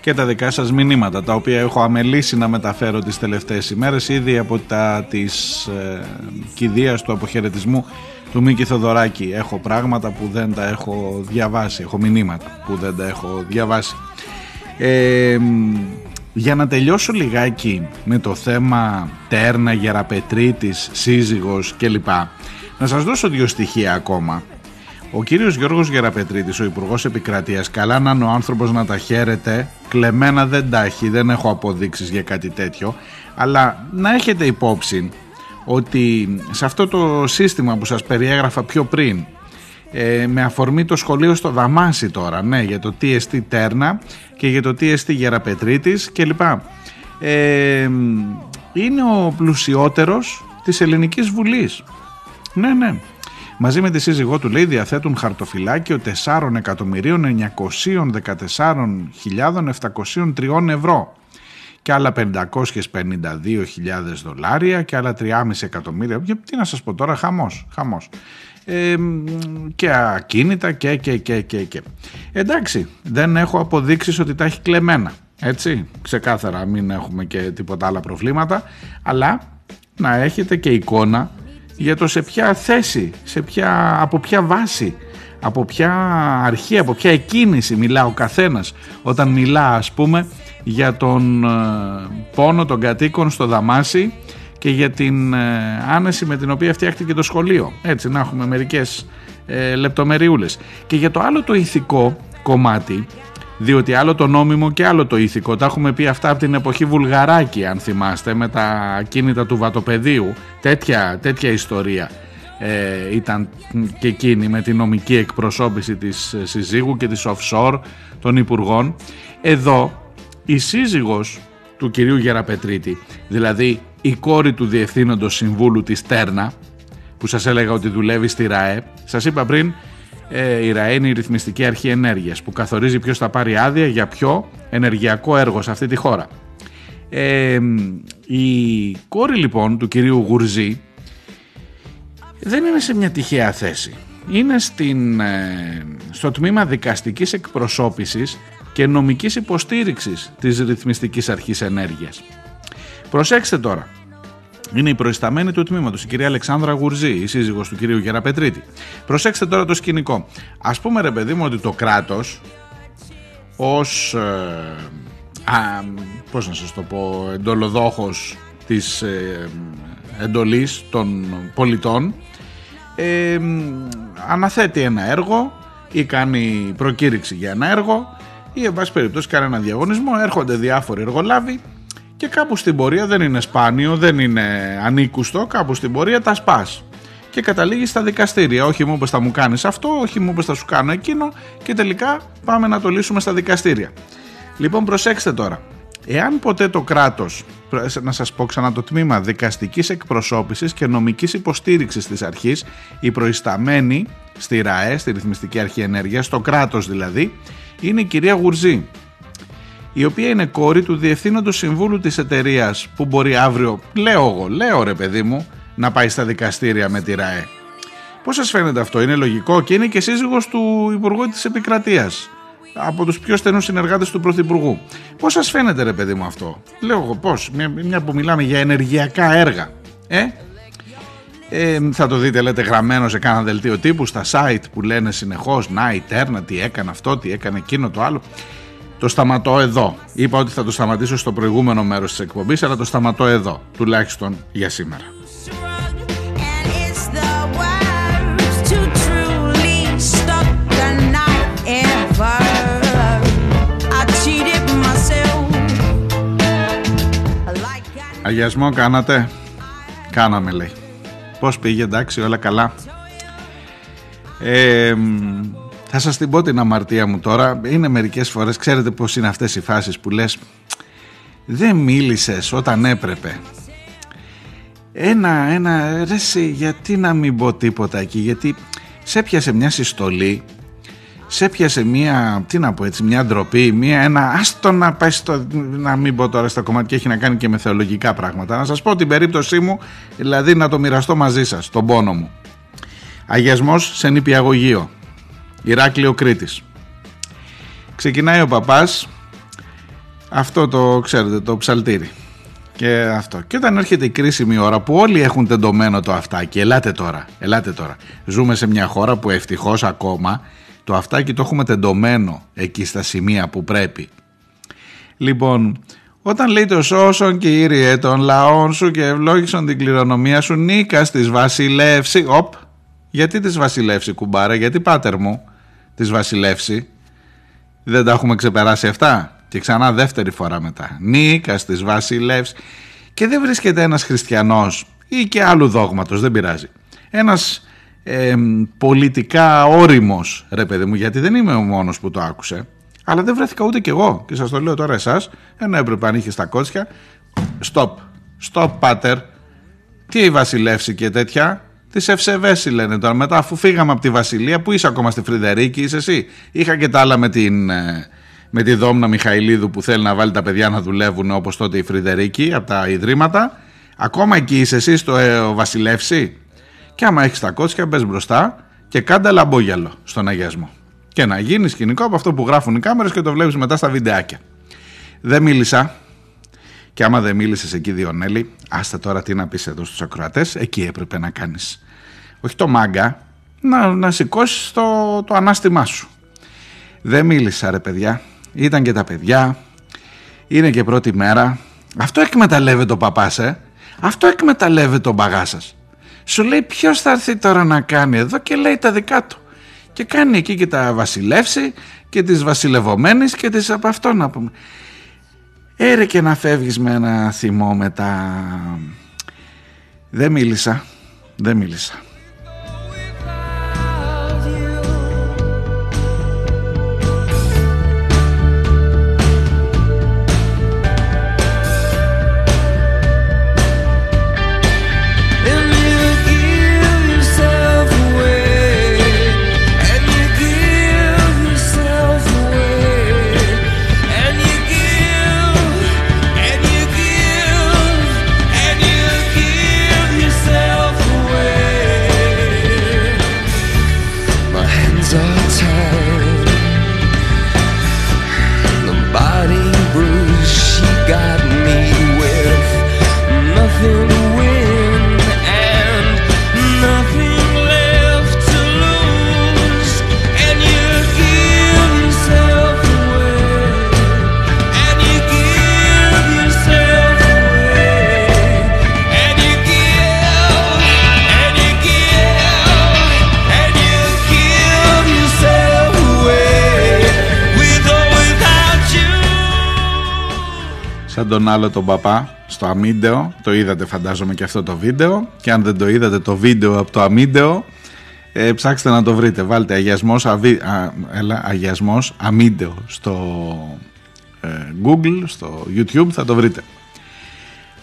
και τα δικά σας μηνύματα, τα οποία έχω αμελήσει να μεταφέρω τις τελευταίες ημέρες ήδη από τα τη ε, κηδείας του αποχαιρετισμού του Μίκη Θοδωράκη. Έχω πράγματα που δεν τα έχω διαβάσει. Έχω μηνύματα που δεν τα έχω διαβάσει. Ε, για να τελειώσω λιγάκι με το θέμα Τέρνα, Γεραπετρίτης, σύζυγος κλπ. Να σας δώσω δύο στοιχεία ακόμα. Ο κύριος Γιώργος Γεραπετρίτης, ο Υπουργός Επικρατείας, καλά να είναι ο άνθρωπος να τα χαίρεται, κλεμμένα δεν τα έχει, δεν έχω αποδείξεις για κάτι τέτοιο, αλλά να έχετε υπόψη ότι σε αυτό το σύστημα που σας περιέγραφα πιο πριν, ε, με αφορμή το σχολείο στο Δαμάσι τώρα, ναι, για το TST Τέρνα και για το TST Γεραπετρίτης κλπ. Ε, είναι ο πλουσιότερος της Ελληνικής Βουλής. Ναι, ναι. Μαζί με τη σύζυγό του λέει διαθέτουν χαρτοφυλάκιο 4.114.703 ευρώ και άλλα 552.000 δολάρια και άλλα 3,5 εκατομμύρια. Τι να σας πω τώρα, χαμός, χαμός. Ε, και ακίνητα και, και, και, και, και. Εντάξει, δεν έχω αποδείξεις ότι τα έχει κλεμμένα. Έτσι, ξεκάθαρα μην έχουμε και τίποτα άλλα προβλήματα, αλλά να έχετε και εικόνα για το σε ποια θέση, σε ποια, από ποια βάση, από ποια αρχή, από ποια εκκίνηση μιλά ο καθένας όταν μιλά ας πούμε για τον ε, πόνο των κατοίκων στο Δαμάσι και για την ε, άνεση με την οποία φτιάχτηκε το σχολείο. Έτσι να έχουμε μερικές ε, λεπτομεριούλες. Και για το άλλο το ηθικό κομμάτι, διότι άλλο το νόμιμο και άλλο το ηθικό, τα έχουμε πει αυτά από την εποχή Βουλγαράκη αν θυμάστε με τα κίνητα του Βατοπεδίου, τέτοια, τέτοια ιστορία. Ε, ήταν και εκείνη με την νομική εκπροσώπηση της ε, συζύγου και της offshore των υπουργών. Εδώ η σύζυγος του κυρίου Γεραπετρίτη, δηλαδή η κόρη του Διευθύνοντος Συμβούλου της Τέρνα, που σας έλεγα ότι δουλεύει στη ΡΑΕ, σας είπα πριν, ε, η ΡΑΕ είναι η Ρυθμιστική Αρχή Ενέργειας, που καθορίζει ποιος θα πάρει άδεια για ποιο ενεργειακό έργο σε αυτή τη χώρα. Ε, η κόρη λοιπόν του κυρίου Γουρζή δεν είναι σε μια τυχαία θέση. Είναι στην, ε, στο τμήμα δικαστικής εκπροσώπησης και νομικής υποστήριξης της Ρυθμιστικής Αρχής Ενέργειας. Προσέξτε τώρα. Είναι η προϊσταμένη του τμήματος, η κυρία Αλεξάνδρα Γουρζή, η σύζυγος του κυρίου Γεραπετρίτη. Προσέξτε τώρα το σκηνικό. Α πούμε, ρε παιδί μου, ότι το κράτος ως. Ε, Πώς να σας το πω, εντολοδόχος της ε, εντολής των πολιτών ε, αναθέτει ένα έργο ή κάνει προκήρυξη για ένα έργο ή εν πάση περιπτώσει κάνει ένα διαγωνισμό, έρχονται διάφοροι εργολάβοι και κάπου στην πορεία δεν είναι σπάνιο, δεν είναι ανήκουστο, κάπου στην πορεία τα σπάς και καταλήγεις στα δικαστήρια. Όχι μου είπες θα μου κάνεις αυτό, όχι μου είπες θα σου κάνω εκείνο και τελικά πάμε να το λύσουμε στα δικαστήρια. Λοιπόν προσέξτε τώρα, εάν ποτέ το κράτος, να σας πω ξανά το τμήμα δικαστικής εκπροσώπησης και νομικής υποστήριξης της αρχής, η προϊσταμένη στη ΡΑΕ, στη Ρυθμιστική Αρχή Ενέργειας, το κράτος δηλαδή, είναι η κυρία Γουρζή, η οποία είναι κόρη του διευθύνοντος συμβούλου της εταιρείας που μπορεί αύριο, λέω εγώ, λέω ρε παιδί μου, να πάει στα δικαστήρια με τη ΡΑΕ. Πώς σας φαίνεται αυτό, είναι λογικό και είναι και σύζυγος του Υπουργού της Επικρατείας από τους πιο στενούς συνεργάτες του Πρωθυπουργού. Πώς σας φαίνεται ρε παιδί μου αυτό, λέω εγώ πώς, μια, μια που μιλάμε για ενεργειακά έργα, ε; Ε, θα το δείτε λέτε γραμμένο σε κάνα δελτίο τύπου στα site που λένε συνεχώς να η Τέρνα τι έκανε αυτό, τι έκανε εκείνο το άλλο το σταματώ εδώ. Είπα ότι θα το σταματήσω στο προηγούμενο μέρος της εκπομπής, αλλά το σταματώ εδώ, τουλάχιστον για σήμερα. And it's the worst to truly stuck the night ever. I cheated myself. Like I Αγιασμό κάνατε; Κάναμε λέει. Πώς πήγε εντάξει όλα καλά. Ε, μ, θα σας την πω την αμαρτία μου τώρα. Είναι μερικές φορές, ξέρετε πως είναι αυτές οι φάσεις που λες δεν μίλησες όταν έπρεπε. Ένα, ένα, ρε εσύ, γιατί να μην πω τίποτα εκεί, γιατί σε πιάσε μια συστολή, σε πιάσε μια, τι να πω έτσι, μια ντροπή, μια, ένα, άστο να πάει στο, να μην πω τώρα στα κομμάτια και έχει να κάνει και με θεολογικά πράγματα. Να σας πω την περίπτωσή μου, δηλαδή να το μοιραστώ μαζί σας, τον πόνο μου. Αγιασμός σε νηπιαγωγείο. Ηράκλειο Κρήτης. Ξεκινάει ο παπάς, αυτό το ξέρετε, το ψαλτήρι. Και αυτό. Και όταν έρχεται η κρίσιμη ώρα που όλοι έχουν τεντωμένο το αυτάκι, ελάτε τώρα, ελάτε τώρα. Ζούμε σε μια χώρα που ευτυχώς ακόμα το αυτάκι το έχουμε τεντωμένο εκεί στα σημεία που πρέπει. Λοιπόν, Όταν λέει το σώσον Κύριε των λαών σου και ευλόγησον την κληρονομία σου νίκα της βασιλεύση. Οπ, γιατί της βασιλεύση κουμπάρα, γιατί πάτερ μου; Της βασιλεύση. Δεν τα έχουμε ξεπεράσει αυτά. Και ξανά δεύτερη φορά μετά. Νίκας της βασιλεύσης. Και δεν βρίσκεται ένας χριστιανός ή και άλλου δόγματος, δεν πειράζει. Ένας ε, πολιτικά όριμος, ρε παιδί μου, γιατί δεν είμαι ο μόνος που το άκουσε. Αλλά δεν βρέθηκα ούτε κι εγώ. Και σας το λέω τώρα εσάς, ενώ έπρεπε αν είχε στα κότσια. Stop. Stop, πάτερ. Τι η βασιλεύση και τέτοια. Τη Ευσεβέση λένε τώρα. Μετά, αφού φύγαμε από τη Βασιλεία, που είσαι ακόμα στη Φρυδερίκη, είσαι εσύ. Είχα και τα άλλα με την, ε, με τη Δόμνα Μιχαηλίδου που θέλει να βάλει τα παιδιά να δουλεύουν όπως τότε η Φρυδερίκη από τα Ιδρύματα. Ακόμα εκεί είσαι εσύ στο ε, ο Βασιλεύση; Και άμα έχεις τα κότσια, μπες μπροστά και κάντε λαμπόγιαλο στον αγιασμό. Και να γίνεις σκηνικό από αυτό που γράφουν οι κάμερες και το βλέπεις μετά στα βιντεάκια. Δεν μίλησα. Και άμα δεν μίλησες εκεί, Διονέλη, άστα τώρα τι να πεις εδώ στους ακροατές, εκεί έπρεπε να κάνεις. Όχι το μάγκα, να, να σηκώσεις το, το ανάστημά σου. Δεν μίλησα, ρε παιδιά. Ήταν και τα παιδιά. Είναι και πρώτη μέρα. Αυτό εκμεταλλεύεται ο παπάς, ε. Αυτό εκμεταλλεύεται τον παγά σας. Σου λέει ποιος θα έρθει τώρα να κάνει εδώ και λέει τα δικά του. Και κάνει εκεί και τα βασιλεύσει και τις βασιλευομένες και τις από αυτό να πούμε. Έρε και να φεύγεις με ένα θυμό μετά. Δεν μίλησα, δεν μίλησα. Τον άλλο τον παπά στο αμίντεο. Το είδατε φαντάζομαι και αυτό το βίντεο. Και αν δεν το είδατε το βίντεο από το αμίντεο, ε, ψάξτε να το βρείτε. Βάλτε αγιασμός, αβι... α, έλα, αγιασμός αμίντεο στο ε, Google, στο YouTube, θα το βρείτε.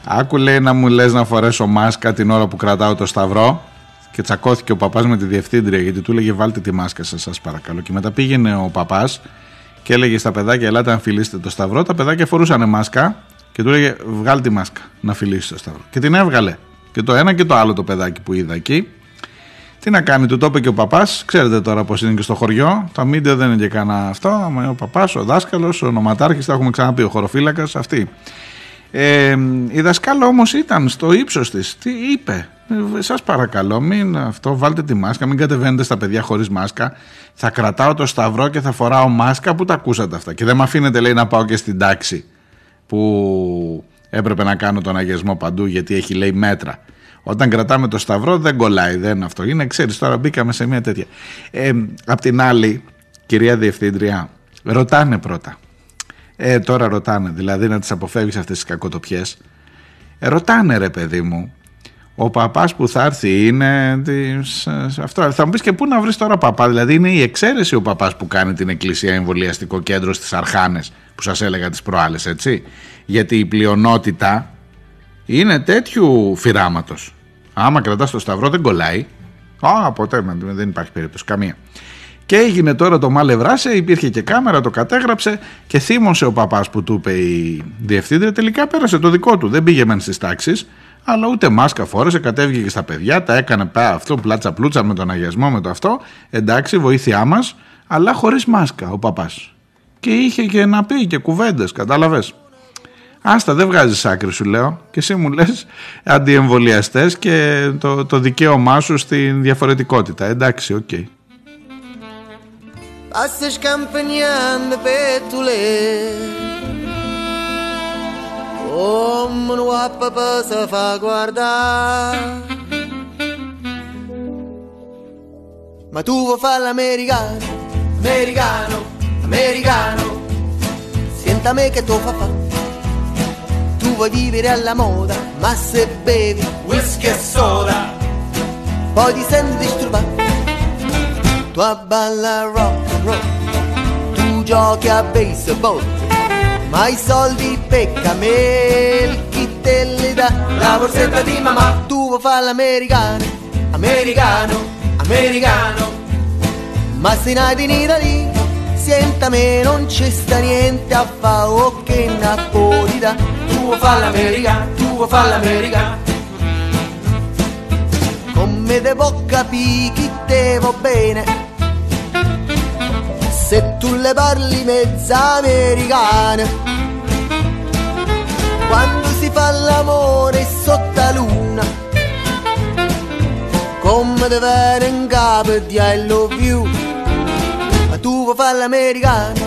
Άκου λέει να μου λες να φορέσω μάσκα την ώρα που κρατάω το σταυρό και τσακώθηκε ο παπάς με τη διευθύντρια γιατί του έλεγε βάλτε τη μάσκα σας σας παρακαλώ και μετά πήγαινε ο παπάς και έλεγε στα παιδάκια ελάτε να φιλήσετε το σταυρό τα παιδάκια φορούσαν μάσκα και του έλεγε βγάλ τη μάσκα να φιλήσεις το σταυρό και την έβγαλε και το ένα και το άλλο το παιδάκι που είδα εκεί τι να κάνει, του το είπε και ο παπάς. Ξέρετε τώρα πώς είναι και στο χωριό. Τα μίντεο δεν είναι και κανένα αυτό. Άμα είναι ο παπάς, ο δάσκαλος, ο νοματάρχη, τα έχουμε ξαναπεί, ο χωροφύλακας, αυτή. Ε, η δασκάλα όμως ήταν στο ύψος της. Τι είπε, ε, Σας παρακαλώ, μην αυτό, βάλτε τη μάσκα, μην κατεβαίνετε στα παιδιά χωρίς μάσκα. Θα κρατάω το σταυρό και θα φοράω μάσκα. Πού τα ακούσατε αυτά. Και δεν με αφήνετε, λέει, να πάω και στην τάξη που έπρεπε να κάνω τον αγιασμό παντού γιατί έχει λέει μέτρα. Όταν κρατάμε το σταυρό δεν κολλάει, δεν αυτό είναι. Ξέρεις τώρα μπήκαμε σε μια τέτοια. Ε, απ' την άλλη, κυρία Διευθύντρια, ρωτάνε πρώτα. Ε, τώρα ρωτάνε, δηλαδή να τις αποφεύγεις αυτές τις κακοτοπιές. Ε, ρωτάνε ρε παιδί μου, ο παπάς που θα έρθει είναι της, αυτό. Θα μου πεις και πού να βρεις τώρα παπά, δηλαδή είναι η εξαίρεση ο παπάς που κάνει την εκκλησία εμβολιαστικό κέντρο στις Αρχάνες που σας έλεγα τις προάλλες έτσι; Γιατί η πλειονότητα είναι τέτοιου φυράματος. Άμα κρατάς το σταυρό δεν κολλάει. Α, ποτέ δεν υπάρχει περίπτωση καμία. Και έγινε τώρα το μάλε βράσε, υπήρχε και κάμερα, το κατέγραψε και θύμωσε ο παπάς που του είπε η διευθύντρια. Τελικά πέρασε το δικό του. Δεν πήγε μεν στις τάξεις, αλλά ούτε μάσκα φόρεσε, κατέβηκε και στα παιδιά, τα έκανε πά αυτό, πλάτσα πλούτσα με τον αγιασμό, με το αυτό. Εντάξει, βοήθειά μας, αλλά χωρίς μάσκα ο παπάς. Και είχε και να πει και κουβέντες, κατάλαβες. Άστα, δεν βγάζεις άκρη, σου λέω. Και εσύ μου λες αντιεμβολιαστές και το, το δικαίωμά σου στην διαφορετικότητα. Εντάξει, οκ. Okay. Passas campanhando petule Come un papà se fa guardare Ma tu vuoi fare l'americano, americano, americano. Senta me che tu fa fa. Tu vuoi vivere alla moda Ma se bevi whisky e soda Poi ti senti disturbato. Tu balla rock and roll Tu giochi a baseball ma i soldi pecca me chi te li dà? La borsetta di mamma. Tu vuoi fare l'americano? Americano americano. Ma se nati in Italia senta me non ci sta niente a fa o che napolita tu vuoi fare l'americano tu vuoi fare l'americano come te può capire chi te va bene se tu le parli mezza americana quando si fa l'amore sotto la luna come te viene in capo di I love you. Ma tu vuoi fare l'americano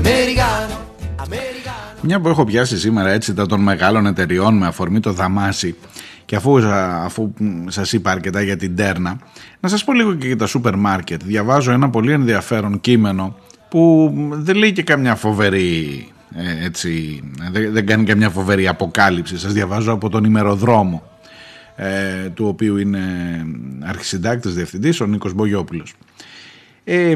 americano americano. Μια που έχω πιάσει σήμερα έτσι τα των μεγάλων εταιριών με αφορμή το δαμάσι και αφού, αφού σας είπα αρκετά για την τέρνα να σας πω λίγο και για τα σούπερ μάρκετ. Διαβάζω ένα πολύ ενδιαφέρον κείμενο που δεν λέει και καμιά φοβερή ε, έτσι, δεν, δεν κάνει καμιά φοβερή αποκάλυψη. Σας διαβάζω από τον ημεροδρόμο ε, του οποίου είναι αρχισυντάκτης διευθυντής ο Νίκος Μπογιόπουλος. Ε,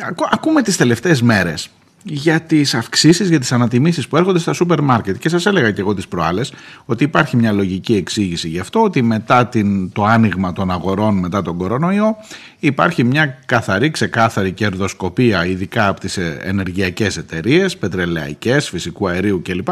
ακού, ακούμε τις τελευταίες μέρες για τις αυξήσεις, για τις ανατιμήσεις που έρχονται στα σούπερ μάρκετ. Και σας έλεγα και εγώ τις προάλλες ότι υπάρχει μια λογική εξήγηση γι' αυτό ότι μετά την, το άνοιγμα των αγορών μετά τον κορονοϊό υπάρχει μια καθαρή, ξεκάθαρη κερδοσκοπία ειδικά από τις ενεργειακές εταιρείες, πετρελαϊκές, φυσικού αερίου κλπ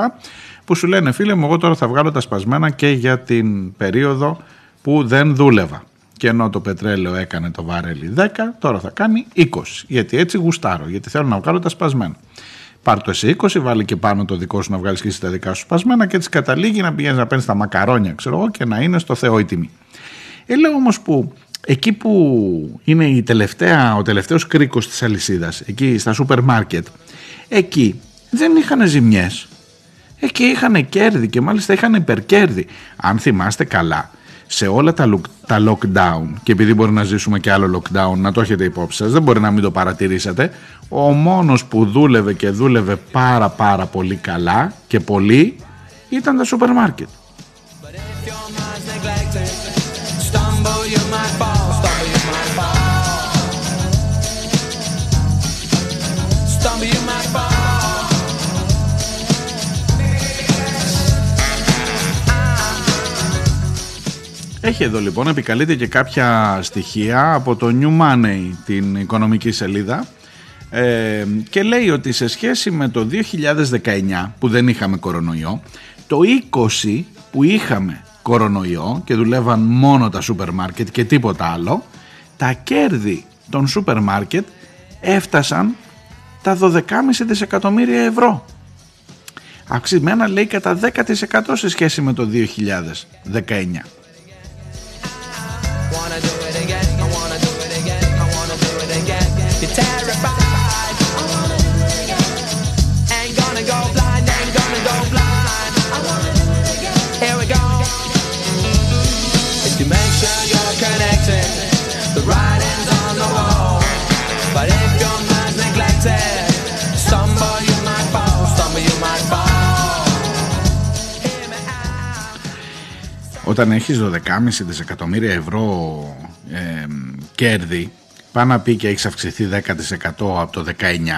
που σου λένε φίλε μου εγώ τώρα θα βγάλω τα σπασμένα και για την περίοδο που δεν δούλευα και ενώ το πετρέλαιο έκανε το βάρελι 10, τώρα θα κάνει 20. Γιατί έτσι γουστάρω, γιατί θέλω να βγάλω τα σπασμένα. Πάρ το εσύ 20, βάλει και πάνω το δικό σου να βγάλεις και εσύ τα δικά σου σπασμένα και έτσι καταλήγει να πηγαίνεις να παίρνεις τα μακαρόνια, ξέρω εγώ, και να είναι στο Θεό η τιμή. Ε, λέω όμως που εκεί που είναι η τελευταία, ο τελευταίος κρίκος της αλυσίδας, εκεί στα σούπερ μάρκετ, εκεί δεν είχαν ζημιές. Εκεί είχαν κέρδη και μάλιστα είχαν υπερκέρδη. Αν θυμάστε καλά, σε όλα τα, τα lockdown και επειδή μπορεί να ζήσουμε και άλλο lockdown να το έχετε υπόψη σας δεν μπορεί να μην το παρατηρήσατε ο μόνος που δούλευε και δούλευε πάρα πάρα πολύ καλά και πολύ ήταν τα σούπερ μάρκετ Έχει εδώ λοιπόν, επικαλείται και κάποια στοιχεία από το New Money, την οικονομική σελίδα ε, και λέει ότι σε σχέση με το 2019 που δεν είχαμε κορονοϊό, το 20 που είχαμε κορονοϊό και δουλεύαν μόνο τα σούπερ μάρκετ και τίποτα άλλο, τα κέρδη των σούπερ μάρκετ έφτασαν τα 12,5 δισεκατομμύρια ευρώ. Αυξημένα λέει κατά 10% σε σχέση με το 2019. I don't Όταν έχεις 12,5 δισεκατομμύρια ευρώ ε, κέρδη πάει να πει και έχεις αυξηθεί 10% από το 19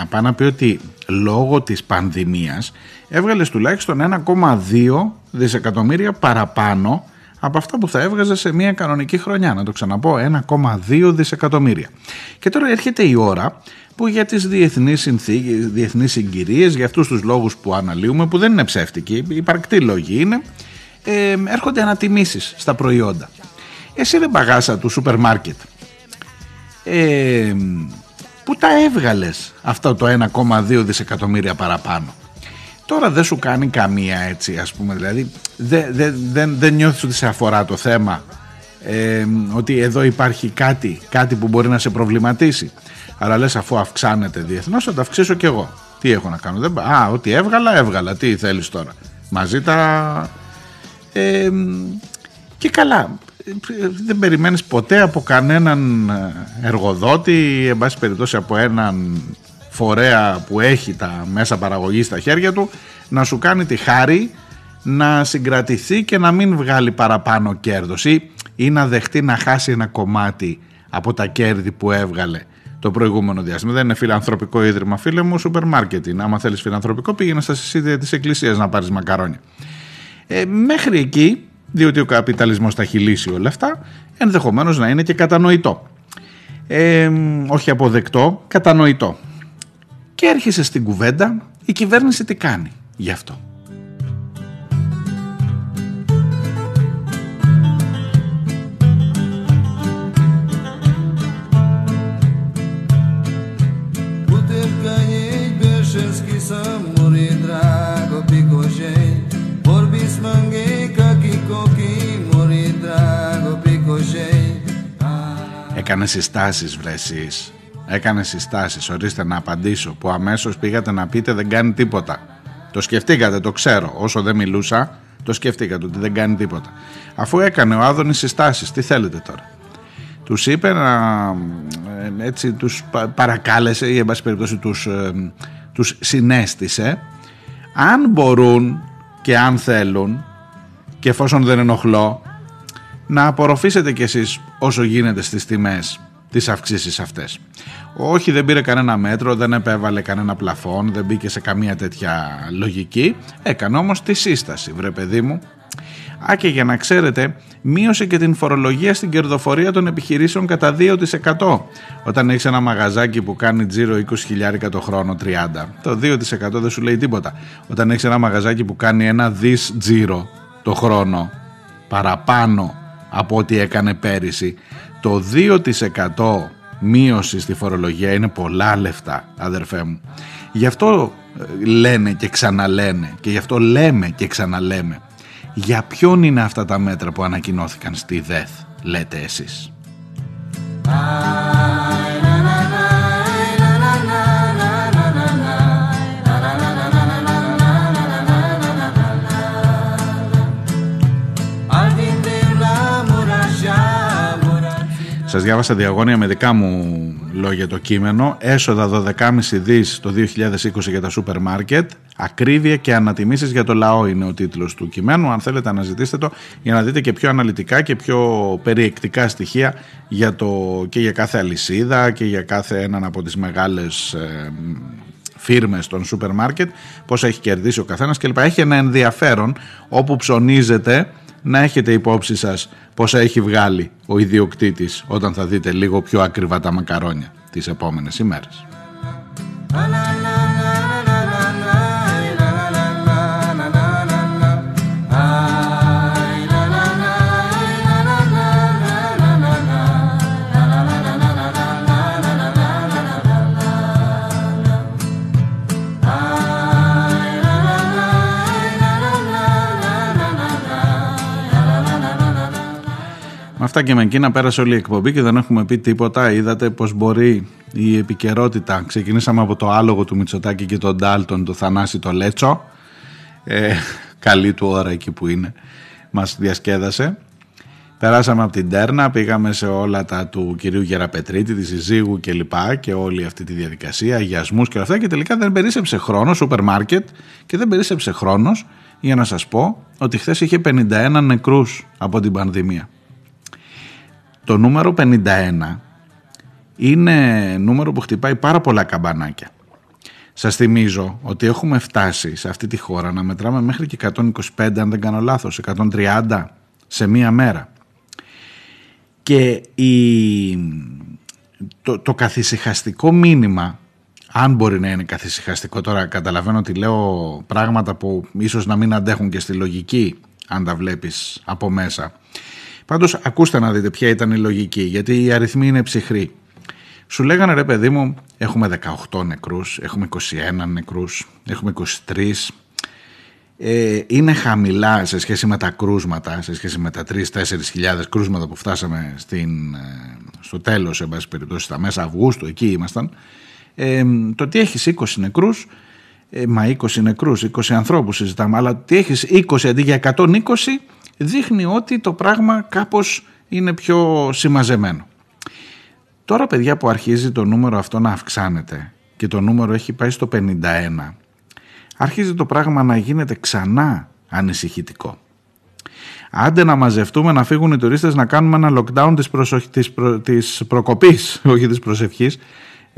πάει να πει ότι λόγω της πανδημίας έβγαλες τουλάχιστον 1,2 δισεκατομμύρια παραπάνω από αυτά που θα έβγαζες σε μια κανονική χρονιά. Να το ξαναπώ, 1,2 δισεκατομμύρια. Και τώρα έρχεται η ώρα που για τις διεθνείς συνθήκες, διεθνείς συγκυρίες, για αυτούς τους λόγους που αναλύουμε, που δεν είναι ψεύτικοι, υπαρκτοί λόγοι είναι, ε, έρχονται ανατιμήσεις στα προϊόντα. Εσύ δεν παγάσα του σούπερ μάρκετ. Ε, που τα έβγαλες αυτό το 1,2 δισεκατομμύρια παραπάνω. Τώρα δεν σου κάνει καμία έτσι ας πούμε δηλαδή δεν, δεν, δεν, δεν νιώθεις ότι σε αφορά το θέμα ε, ότι εδώ υπάρχει κάτι, κάτι που μπορεί να σε προβληματίσει. Αλλά λες αφού αυξάνεται διεθνώς θα το αυξήσω κι εγώ. Τι έχω να κάνω. Δεν... Α, ό,τι έβγαλα, έβγαλα. Τι θέλεις τώρα. μαζί τα... Ε, και καλά, δεν περιμένεις ποτέ από κανέναν εργοδότη, εν πάση περιπτώσει από έναν φορέα που έχει τα μέσα παραγωγής στα χέρια του, να σου κάνει τη χάρη να συγκρατηθεί και να μην βγάλει παραπάνω κέρδος ή, ή να δεχτεί να χάσει ένα κομμάτι από τα κέρδη που έβγαλε το προηγούμενο διάστημα. Δεν είναι φιλανθρωπικό ίδρυμα, φίλε μου, σούπερ μάρκετ είναι. Άμα θέλεις φιλανθρωπικό, πήγαινε στα συσίδια της Εκκλησίας να πάρεις μακαρόνια. Ε, μέχρι εκεί, διότι ο καπιταλισμός τα έχει λύσει όλα αυτά, ενδεχομένως να είναι και κατανοητό. Ε, όχι αποδεκτό, κατανοητό. Και έρχεσαι στην κουβέντα, η κυβέρνηση τι κάνει γι' αυτό; Έκανε συστάσεις βρε εσείς. Έκανε συστάσεις, ορίστε να απαντήσω, που αμέσως πήγατε να πείτε δεν κάνει τίποτα. Το σκεφτήκατε, το ξέρω, όσο δεν μιλούσα, το σκεφτήκατε ότι δεν κάνει τίποτα. Αφού έκανε ο Άδωνης συστάσεις, τι θέλετε τώρα; Τους είπε να, ε, έτσι, τους πα- παρακάλεσε ή εν πάση περιπτώσει τους, ε, τους συνέστησε αν μπορούν και αν θέλουν και εφόσον δεν ενοχλώ να απορροφήσετε κι εσείς όσο γίνεται στις τιμές τις αυξήσεις αυτές. Όχι δεν πήρε κανένα μέτρο, δεν επέβαλε κανένα πλαφόν, δεν μπήκε σε καμία τέτοια λογική, έκανε όμως τη σύσταση βρε παιδί μου. Α και για να ξέρετε, μείωσε και την φορολογία στην κερδοφορία των επιχειρήσεων κατά 2%. Όταν έχεις ένα μαγαζάκι που κάνει τζίρο 20 χιλιάρικα το χρόνο, 30, το 2% δεν σου λέει τίποτα. Όταν έχεις ένα μαγαζάκι που κάνει ένα δις τζίρο το χρόνο, παραπάνω από ό,τι έκανε πέρυσι, το 2% μείωση στη φορολογία είναι πολλά λεφτά, αδερφέ μου. Γι' αυτό ε, λένε και ξαναλένε και γι' αυτό λέμε και ξαναλέμε. Για ποιον είναι αυτά τα μέτρα που ανακοινώθηκαν στη ΔΕΘ, λέτε εσείς; Σας διάβασα διαγώνια με δικά μου λόγια το κείμενο. Έσοδα 12,5 δις το 2020 για τα σούπερ μάρκετ. Ακρίβεια και ανατιμήσεις για το λαό είναι ο τίτλος του κειμένου. Αν θέλετε αναζητήστε το για να δείτε και πιο αναλυτικά και πιο περιεκτικά στοιχεία για το, και για κάθε αλυσίδα και για κάθε έναν από τις μεγάλες ε, φίρμες των σούπερ μάρκετ, πώς έχει κερδίσει ο καθένας κλπ. Έχει ένα ενδιαφέρον όπου ψωνίζετε να έχετε υπόψη σας πόσα έχει βγάλει ο ιδιοκτήτης όταν θα δείτε λίγο πιο ακριβά τα μακαρόνια τις επόμενες ημέρες. Αυτά και με εκείνα πέρασε όλη η εκπομπή και δεν έχουμε πει τίποτα. Είδατε πως μπορεί η επικαιρότητα. Ξεκινήσαμε από το άλογο του Μητσοτάκη και τον Ντάλτον, το Θανάση το Λέτσο. Ε, καλή του ώρα εκεί που είναι. Μας διασκέδασε. Περάσαμε από την Τέρνα, πήγαμε σε όλα τα του κυρίου Γεραπετρίτη, τη συζύγου και λοιπά και όλη αυτή τη διαδικασία, αγιασμούς και όλα αυτά και τελικά δεν περίσσεψε χρόνος, σούπερ μάρκετ και δεν περίσσεψε χρόνος για να σας πω ότι χθες είχε 51 νεκρούς από την πανδημία. Το νούμερο 51 είναι νούμερο που χτυπάει πάρα πολλά καμπανάκια. Σας θυμίζω ότι έχουμε φτάσει σε αυτή τη χώρα να μετράμε μέχρι και 125 αν δεν κάνω λάθος, 130 σε μία μέρα. Και η, το, το καθησυχαστικό μήνυμα, αν μπορεί να είναι καθησυχαστικό τώρα, καταλαβαίνω ότι λέω πράγματα που ίσως να μην αντέχουν και στη λογική, αν τα βλέπεις από μέσα. Πάντως ακούστε να δείτε ποια ήταν η λογική, γιατί οι αριθμοί είναι ψυχροί. Σου λέγανε ρε παιδί μου, έχουμε 18 νεκρούς, έχουμε 21 νεκρούς, έχουμε 23. Ε, είναι χαμηλά σε σχέση με τα κρούσματα, σε σχέση με τα 3-4 χιλιάδες κρούσματα που φτάσαμε στην, ε, στο τέλος, σε πάση περιπτώσει, στα μέσα Αυγούστου, εκεί ήμασταν. Ε, το ότι έχεις 20 νεκρούς Ε, μα 20 νεκρούς, 20 ανθρώπους συζητάμε, αλλά ότι έχεις 20 αντί για 120 δείχνει ότι το πράγμα κάπως είναι πιο συμμαζεμένο. Τώρα παιδιά που αρχίζει το νούμερο αυτό να αυξάνεται και το νούμερο έχει πάει στο 51 αρχίζει το πράγμα να γίνεται ξανά ανησυχητικό. Άντε να μαζευτούμε να φύγουν οι τουρίστες να κάνουμε ένα lockdown της, προσοχ... της, προ... της προκοπής, όχι της προσευχής,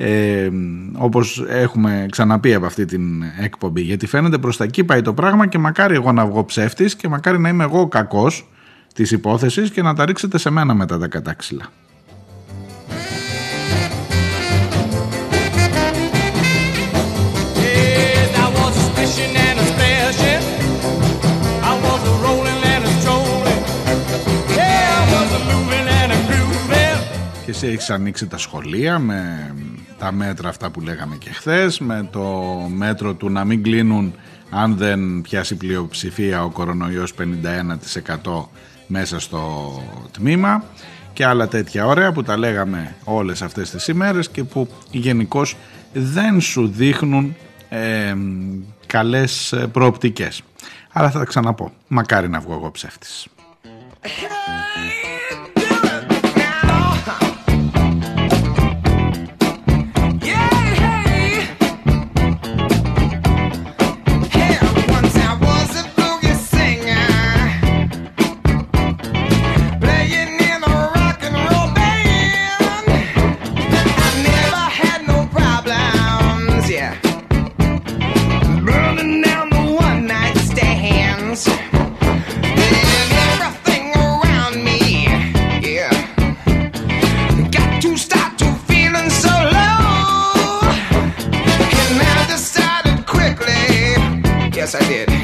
ε, όπως έχουμε ξαναπεί από αυτή την εκπομπή. Γιατί φαίνεται προς τα εκεί πάει το πράγμα και μακάρι εγώ να βγω ψεύτης και μακάρι να είμαι εγώ ο κακός της υπόθεσης και να τα ρίξετε σε μένα μετά τα κατάξυλα. Yes, I was a fishing and a splashing. I was a rolling and a strolling. Yeah, I was a moving and a grooving. Και εσύ έχεις ανοίξει τα σχολεία με τα μέτρα αυτά που λέγαμε και χθες, με το μέτρο του να μην κλείνουν αν δεν πιάσει πλειοψηφία ο κορονοϊός 51% μέσα στο τμήμα και άλλα τέτοια ωραία που τα λέγαμε όλες αυτές τις ημέρες και που γενικώ δεν σου δείχνουν ε, καλές ε, προοπτικές. Αλλά θα τα ξαναπώ. Μακάρι να βγω εγώ ψεύτης. Yes I did,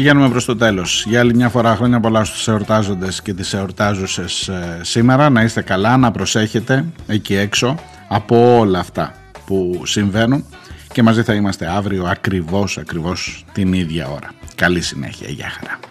Πηγαίνουμε προς το τέλος. Για άλλη μια φορά χρόνια πολλά στους εορτάζοντες και τις εορτάζουσες ε, σήμερα. Να είστε καλά, να προσέχετε εκεί έξω από όλα αυτά που συμβαίνουν και μαζί θα είμαστε αύριο ακριβώς, ακριβώς την ίδια ώρα. Καλή συνέχεια. Γεια χαρά.